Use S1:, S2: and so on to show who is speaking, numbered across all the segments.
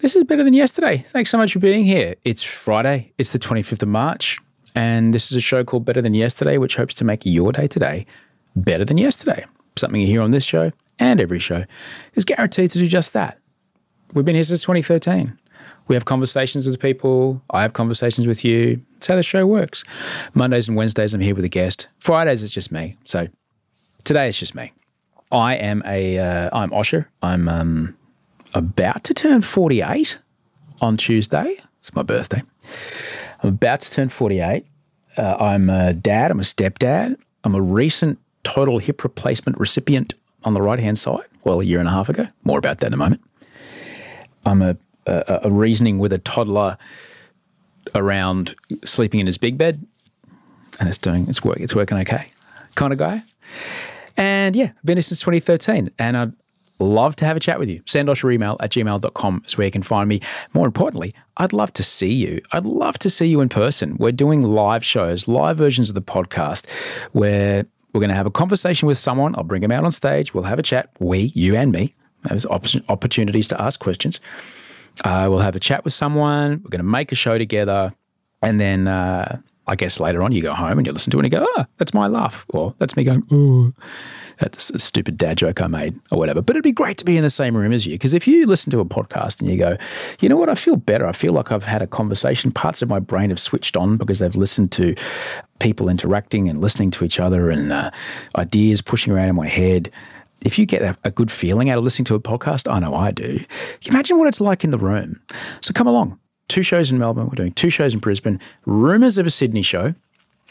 S1: This is better than yesterday. Thanks so much for being here. It's Friday, it's the 25th of March, and this is a show called Better Than Yesterday, which hopes to make your day today better than yesterday. Something you hear on this show and every show is guaranteed to do just that. We've been here since 2013. We have conversations with people. I have conversations with you. That's how the show works. Mondays and Wednesdays, I'm here with a guest. Fridays, it's just me. So today, it's just me. I am a, uh, I'm Osher. I'm um, about to turn 48 on Tuesday. It's my birthday. I'm about to turn 48. Uh, I'm a dad. I'm a stepdad. I'm a recent total hip replacement recipient on the right hand side. Well, a year and a half ago. More about that in a moment. I'm a, a, a reasoning with a toddler around sleeping in his big bed, and it's doing it's work it's working okay, kind of guy. And yeah, been here since 2013, and I'd love to have a chat with you. Send us your email at gmail.com is where you can find me. More importantly, I'd love to see you. I'd love to see you in person. We're doing live shows, live versions of the podcast where we're going to have a conversation with someone. I'll bring them out on stage. We'll have a chat. We, you and me. There's opportunities to ask questions. Uh, we'll have a chat with someone. We're going to make a show together. And then uh, I guess later on you go home and you listen to it and you go, oh, that's my laugh. Or that's me going, that's a stupid dad joke I made or whatever. But it'd be great to be in the same room as you. Because if you listen to a podcast and you go, you know what, I feel better. I feel like I've had a conversation. Parts of my brain have switched on because they've listened to people interacting and listening to each other and uh, ideas pushing around in my head. If you get a good feeling out of listening to a podcast, I know I do. Imagine what it's like in the room. So come along. Two shows in Melbourne. We're doing two shows in Brisbane. Rumours of a Sydney show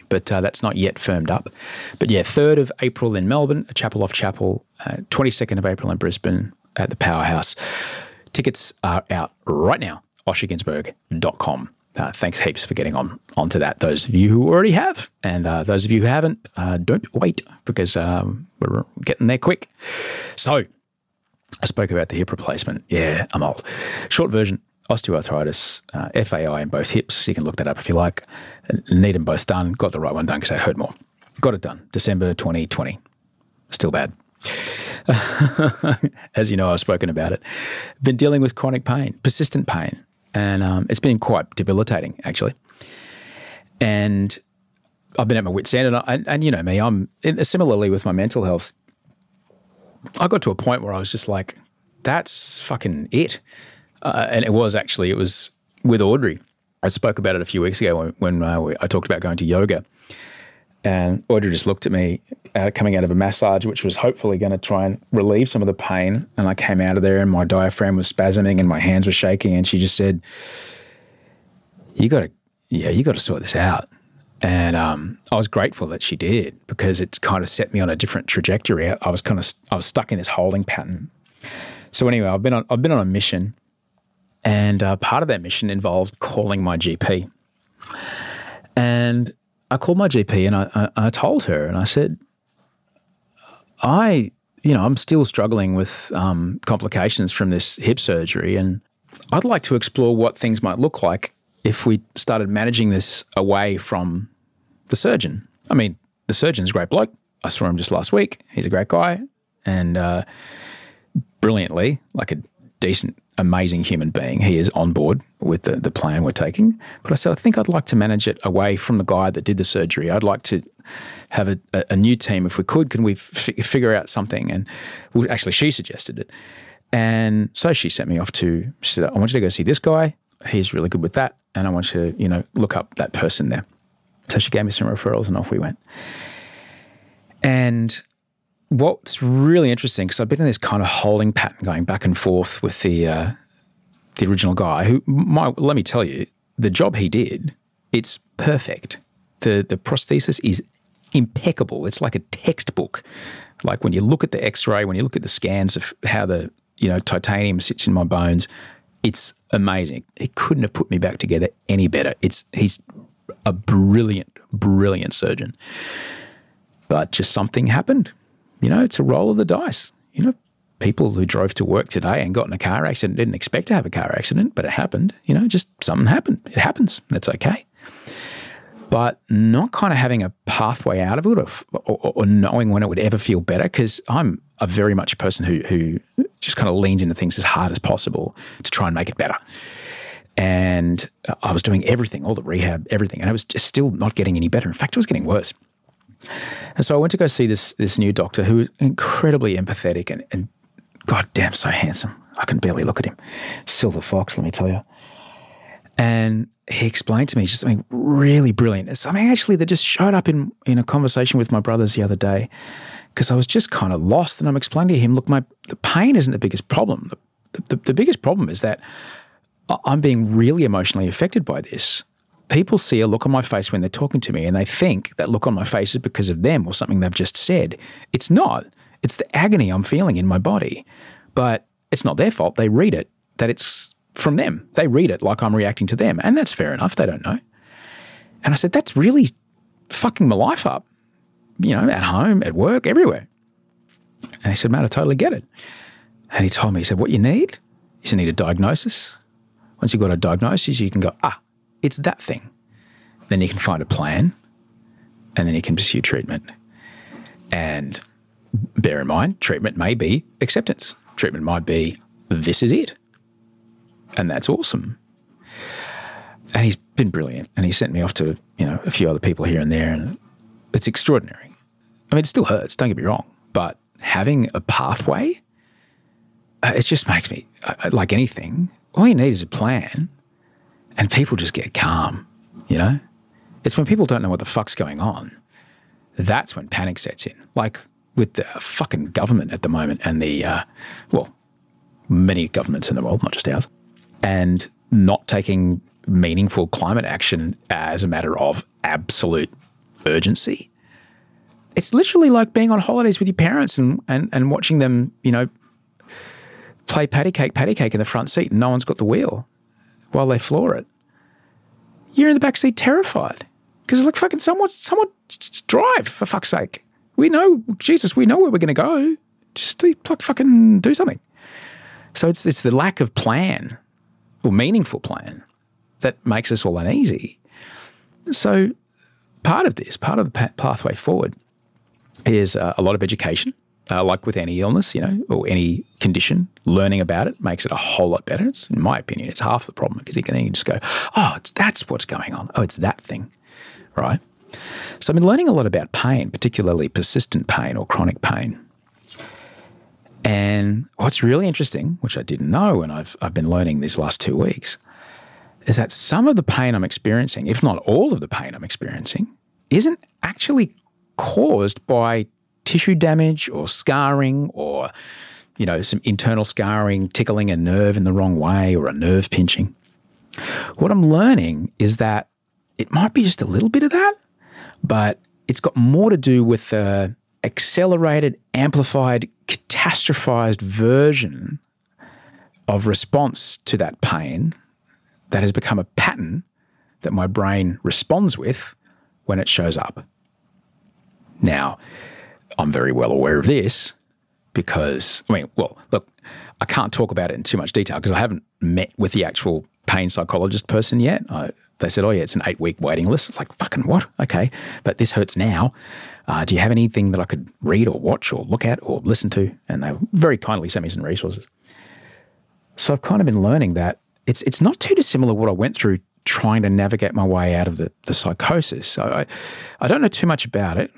S1: but uh, that's not yet firmed up. But yeah, 3rd of April in Melbourne, a Chapel off Chapel, uh, 22nd of April in Brisbane at the Powerhouse. Tickets are out right now, osherginsberg.com. Uh, thanks heaps for getting on onto that. Those of you who already have, and uh, those of you who haven't, uh, don't wait because um, we're getting there quick. So, I spoke about the hip replacement. Yeah, I'm old. Short version: osteoarthritis, uh, FAI in both hips. You can look that up if you like. Need them both done. Got the right one done because that hurt more. Got it done. December 2020. Still bad. As you know, I've spoken about it. Been dealing with chronic pain, persistent pain, and um, it's been quite debilitating actually. And I've been at my wit's end, and, I, and, and you know me, I'm similarly with my mental health. I got to a point where I was just like, "That's fucking it." Uh, and it was actually, it was with Audrey. I spoke about it a few weeks ago when, when uh, I talked about going to yoga. And Audrey just looked at me uh, coming out of a massage, which was hopefully going to try and relieve some of the pain. And I came out of there and my diaphragm was spasming and my hands were shaking. And she just said, You got to, yeah, you got to sort this out. And um, I was grateful that she did because it kind of set me on a different trajectory. I was kind of, I was stuck in this holding pattern So anyway, I've been on I've been on a mission, and uh, part of that mission involved calling my GP. And I called my GP and I, I, I told her and I said, I you know I'm still struggling with um, complications from this hip surgery, and I'd like to explore what things might look like if we started managing this away from the surgeon. I mean, the surgeon's a great bloke. I saw him just last week. He's a great guy, and uh, brilliantly, like a decent, amazing human being. He is on board with the, the plan we're taking. But I said, I think I'd like to manage it away from the guy that did the surgery. I'd like to have a, a, new team if we could. Can we f- figure out something? And well, actually, she suggested it. And so she sent me off to, she said, I want you to go see this guy. He's really good with that. And I want you to, you know, look up that person there. So she gave me some referrals and off we went. And what's really interesting because I've been in this kind of holding pattern going back and forth with the uh, the original guy who my, let me tell you the job he did it's perfect. The the prosthesis is impeccable. It's like a textbook. Like when you look at the x-ray when you look at the scans of how the you know titanium sits in my bones it's amazing. He couldn't have put me back together any better. It's he's a brilliant brilliant surgeon. But just something happened you know, it's a roll of the dice. You know, people who drove to work today and got in a car accident didn't expect to have a car accident, but it happened. You know, just something happened. It happens. That's okay. But not kind of having a pathway out of it or, or, or knowing when it would ever feel better, because I'm a very much a person who, who just kind of leans into things as hard as possible to try and make it better. And I was doing everything, all the rehab, everything, and I was just still not getting any better. In fact, it was getting worse. And so I went to go see this this new doctor who was incredibly empathetic and, and goddamn so handsome. I can barely look at him. Silver fox, let me tell you. And he explained to me just something really brilliant. Something actually that just showed up in, in a conversation with my brothers the other day because I was just kind of lost. And I'm explaining to him, look, my the pain isn't the biggest problem. The, the, the biggest problem is that I'm being really emotionally affected by this people see a look on my face when they're talking to me and they think that look on my face is because of them or something they've just said. It's not. It's the agony I'm feeling in my body. But it's not their fault. They read it that it's from them. They read it like I'm reacting to them. And that's fair enough. They don't know. And I said, that's really fucking my life up, you know, at home, at work, everywhere. And he said, man, I totally get it. And he told me, he said, what you need is you need a diagnosis. Once you've got a diagnosis, you can go, ah, it's that thing. Then you can find a plan and then you can pursue treatment. And bear in mind, treatment may be acceptance. Treatment might be, this is it. And that's awesome. And he's been brilliant. And he sent me off to, you know, a few other people here and there. And it's extraordinary. I mean, it still hurts, don't get me wrong. But having a pathway, uh, it just makes me, uh, like anything, all you need is a plan and people just get calm, you know? It's when people don't know what the fuck's going on. That's when panic sets in. Like with the fucking government at the moment and the, uh, well, many governments in the world, not just ours, and not taking meaningful climate action as a matter of absolute urgency. It's literally like being on holidays with your parents and, and, and watching them, you know, play patty cake, patty cake in the front seat and no one's got the wheel while they floor it. You're in the back seat terrified because like fucking someone, someone drive for fuck's sake. We know Jesus, we know where we're going to go. Just like fucking do something. So it's it's the lack of plan or meaningful plan that makes us all uneasy. So part of this, part of the pathway forward, is uh, a lot of education uh, like with any illness, you know, or any condition, learning about it makes it a whole lot better. It's, in my opinion, it's half the problem because you can then just go, oh, that's what's going on. Oh, it's that thing, right? So I've been learning a lot about pain, particularly persistent pain or chronic pain. And what's really interesting, which I didn't know, and I've, I've been learning these last two weeks, is that some of the pain I'm experiencing, if not all of the pain I'm experiencing, isn't actually caused by tissue damage or scarring or, you know, some internal scarring, tickling a nerve in the wrong way or a nerve pinching. What I'm learning is that it might be just a little bit of that, but it's got more to do with the accelerated, amplified, catastrophized version of response to that pain that has become a pattern that my brain responds with when it shows up. Now, I'm very well aware of this because, I mean, well, look, I can't talk about it in too much detail because I haven't met with the actual pain psychologist person yet. I, they said, oh, yeah, it's an eight week waiting list. It's like, fucking what? Okay. But this hurts now. Uh, do you have anything that I could read or watch or look at or listen to? And they very kindly sent me some resources. So I've kind of been learning that it's it's not too dissimilar what I went through trying to navigate my way out of the, the psychosis. So I, I don't know too much about it,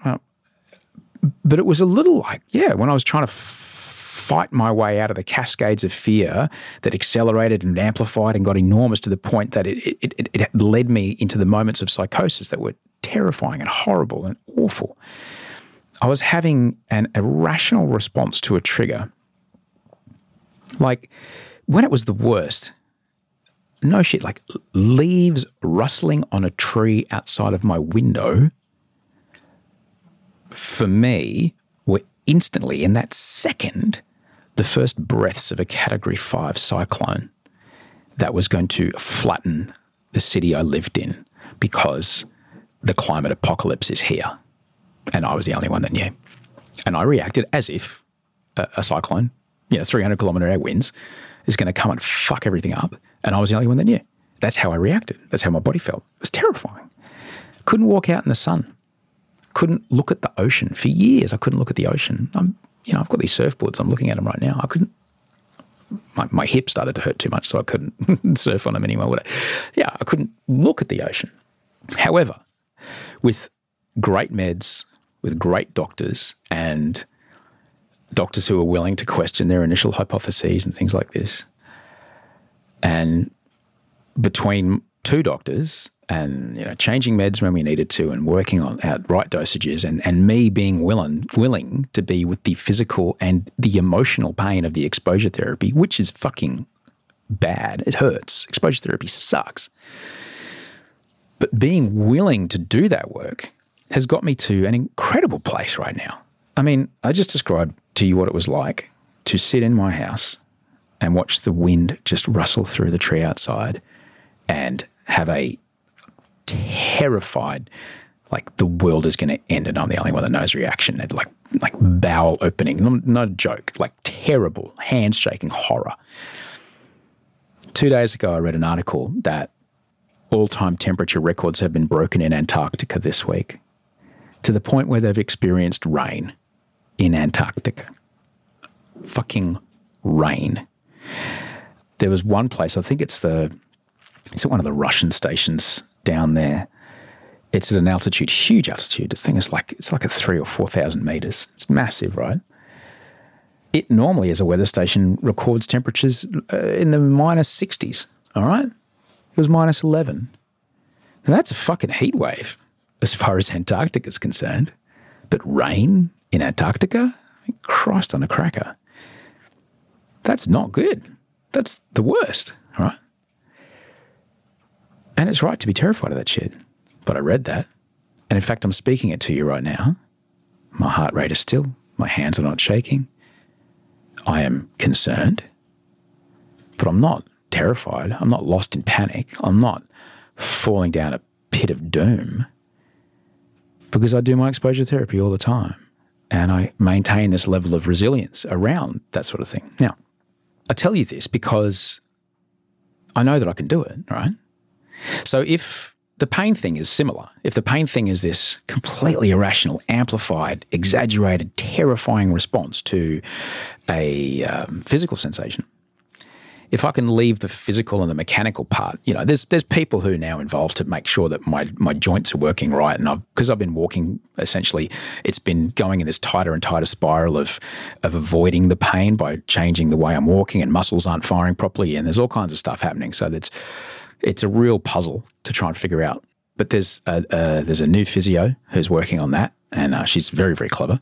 S1: but it was a little like, yeah, when I was trying to fight my way out of the cascades of fear that accelerated and amplified and got enormous to the point that it, it, it, it led me into the moments of psychosis that were terrifying and horrible and awful. I was having an irrational response to a trigger. Like when it was the worst, no shit, like leaves rustling on a tree outside of my window, for me, were instantly, in that second, the first breaths of a category five cyclone that was going to flatten the city I lived in because the climate apocalypse is here. And I was the only one that knew. And I reacted as if a, a cyclone, you know, 300 kilometre hour winds, is going to come and fuck everything up. And I was the only one that knew. That's how I reacted. That's how my body felt. It was terrifying. Couldn't walk out in the sun. Couldn't look at the ocean for years. I couldn't look at the ocean. I'm, you know, I've got these surfboards. I'm looking at them right now. I couldn't. My, my hip started to hurt too much, so I couldn't surf on them anymore. Yeah, I couldn't look at the ocean. However, with great meds, with great doctors, and doctors who are willing to question their initial hypotheses and things like this. And between two doctors and you know changing meds when we needed to and working on right dosages and, and me being willing willing to be with the physical and the emotional pain of the exposure therapy, which is fucking bad. It hurts. Exposure therapy sucks. But being willing to do that work has got me to an incredible place right now. I mean, I just described to you what it was like to sit in my house and watch the wind just rustle through the tree outside and have a terrified, like the world is going to end and I'm the only one that knows reaction and like like bowel opening, not, not a joke, like terrible, hands shaking horror. Two days ago, I read an article that all time temperature records have been broken in Antarctica this week to the point where they've experienced rain in Antarctica. Fucking rain. There was one place, I think it's the it's at one of the Russian stations down there. It's at an altitude, huge altitude. This thing is like it's like a three or four thousand meters. It's massive, right? It normally, as a weather station, records temperatures uh, in the minus sixties. All right, it was minus eleven. Now that's a fucking heat wave as far as Antarctica is concerned. But rain in Antarctica? Christ on a cracker. That's not good. That's the worst, right? And it's right to be terrified of that shit. But I read that. And in fact, I'm speaking it to you right now. My heart rate is still, my hands are not shaking. I am concerned, but I'm not terrified. I'm not lost in panic. I'm not falling down a pit of doom because I do my exposure therapy all the time and I maintain this level of resilience around that sort of thing. Now, I tell you this because I know that I can do it, right? So if the pain thing is similar, if the pain thing is this completely irrational, amplified, exaggerated, terrifying response to a um, physical sensation, if I can leave the physical and the mechanical part, you know, there's there's people who are now involved to make sure that my my joints are working right, and I've because I've been walking essentially, it's been going in this tighter and tighter spiral of of avoiding the pain by changing the way I'm walking, and muscles aren't firing properly, and there's all kinds of stuff happening. So that's it's a real puzzle to try and figure out. But there's a, uh, there's a new physio who's working on that, and uh, she's very very clever,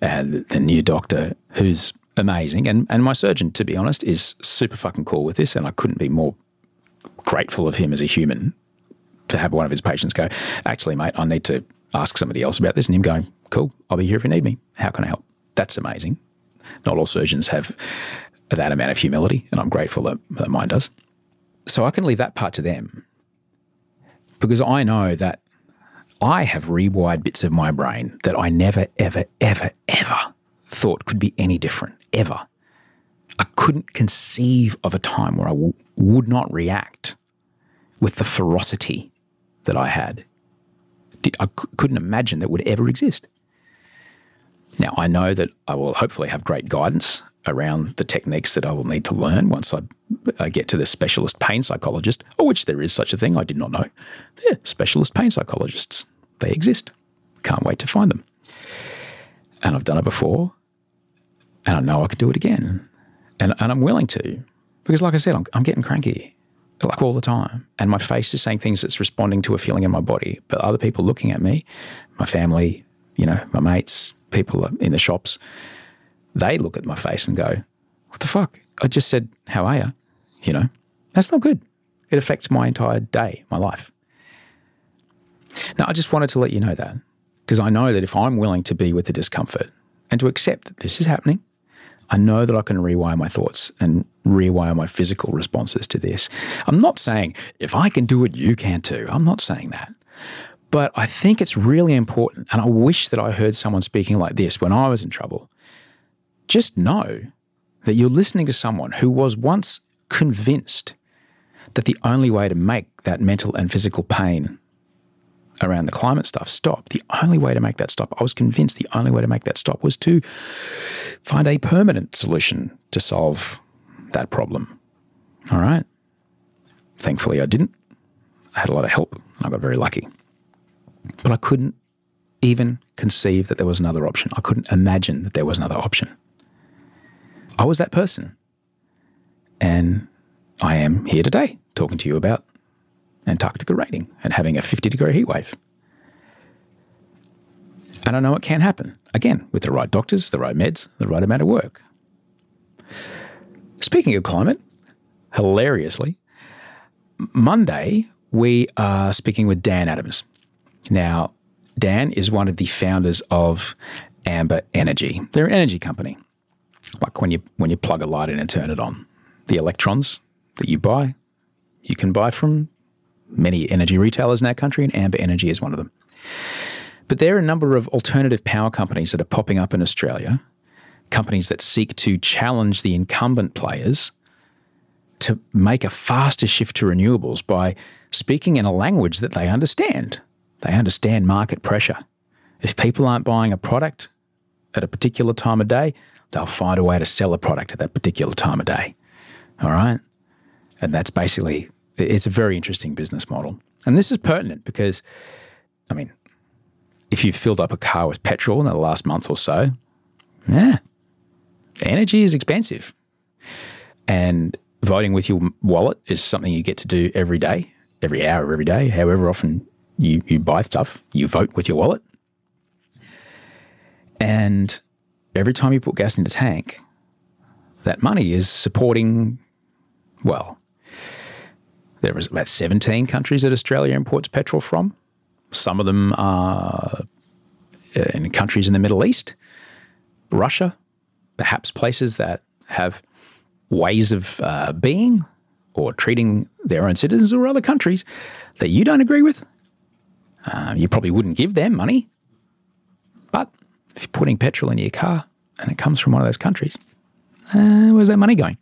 S1: and the new doctor who's amazing. And and my surgeon, to be honest, is super fucking cool with this, and I couldn't be more grateful of him as a human to have one of his patients go, actually, mate, I need to ask somebody else about this, and him going, cool, I'll be here if you need me. How can I help? That's amazing. Not all surgeons have that amount of humility, and I'm grateful that, that mine does. So I can leave that part to them because I know that I have rewired bits of my brain that I never, ever, ever, ever thought could be any different, ever. I couldn't conceive of a time where I w- would not react with the ferocity that I had. I c- couldn't imagine that would ever exist. Now, I know that I will hopefully have great guidance around the techniques that I will need to learn once I, I get to the specialist pain psychologist, or which there is such a thing, I did not know. Yeah, specialist pain psychologists, they exist. Can't wait to find them. And I've done it before, and I know I could do it again. And, and I'm willing to, because like I said, I'm, I'm getting cranky like all the time. And my face is saying things that's responding to a feeling in my body. But other people looking at me, my family, you know, my mates, people in the shops, they look at my face and go, What the fuck? I just said, How are you? You know, that's not good. It affects my entire day, my life. Now, I just wanted to let you know that because I know that if I'm willing to be with the discomfort and to accept that this is happening, I know that I can rewire my thoughts and rewire my physical responses to this. I'm not saying if I can do it, you can too. I'm not saying that. But I think it's really important, and I wish that I heard someone speaking like this when I was in trouble. Just know that you're listening to someone who was once convinced that the only way to make that mental and physical pain around the climate stuff stop, the only way to make that stop, I was convinced the only way to make that stop was to find a permanent solution to solve that problem. All right. Thankfully, I didn't. I had a lot of help and I got very lucky. But I couldn't even conceive that there was another option. I couldn't imagine that there was another option. I was that person. And I am here today talking to you about Antarctica rating and having a 50 degree heat wave. And I know it can happen, again, with the right doctors, the right meds, the right amount of work. Speaking of climate, hilariously, Monday we are speaking with Dan Adams. Now, Dan is one of the founders of Amber Energy. They're an energy company. Like when you when you plug a light in and turn it on, the electrons that you buy, you can buy from many energy retailers in our country, and Amber Energy is one of them. But there are a number of alternative power companies that are popping up in Australia, companies that seek to challenge the incumbent players to make a faster shift to renewables by speaking in a language that they understand. They understand market pressure. If people aren't buying a product at a particular time of day, they'll find a way to sell a product at that particular time of day. All right? And that's basically, it's a very interesting business model. And this is pertinent because, I mean, if you've filled up a car with petrol in the last month or so, yeah, energy is expensive. And voting with your wallet is something you get to do every day, every hour, every day, however often you, you buy stuff, you vote with your wallet. And every time you put gas in the tank, that money is supporting, well, there is about 17 countries that Australia imports petrol from. Some of them are uh, in countries in the Middle East, Russia, perhaps places that have ways of uh, being or treating their own citizens or other countries that you don't agree with. Uh, you probably wouldn't give them money. If you're putting petrol in your car and it comes from one of those countries, uh, where's that money going?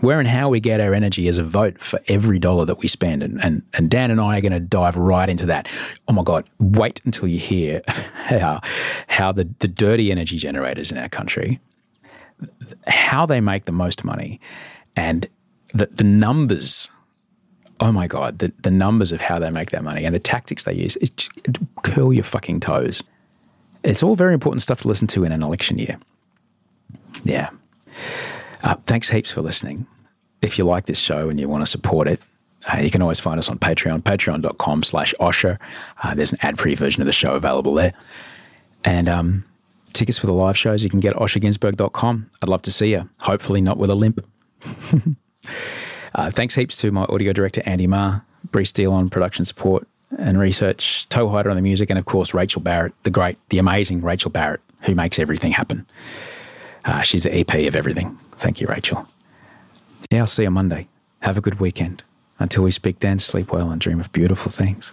S1: where and how we get our energy is a vote for every dollar that we spend. And, and, and Dan and I are going to dive right into that. Oh my God, wait until you hear how, how the, the dirty energy generators in our country, how they make the most money and the, the numbers. Oh my God, the, the numbers of how they make that money and the tactics they use, it's, curl your fucking toes. It's all very important stuff to listen to in an election year. Yeah. Uh, thanks heaps for listening. If you like this show and you want to support it, uh, you can always find us on Patreon, patreon.com slash Osher. Uh, there's an ad-free version of the show available there. And um, tickets for the live shows, you can get at. I'd love to see you, hopefully not with a limp. uh, thanks heaps to my audio director, Andy Marr, Bree Steele on production support and research, Toehider on the music, and of course, Rachel Barrett, the great, the amazing Rachel Barrett, who makes everything happen. Uh, she's the EP of everything. Thank you, Rachel. Yeah, I'll see you Monday. Have a good weekend. Until we speak then, sleep well and dream of beautiful things.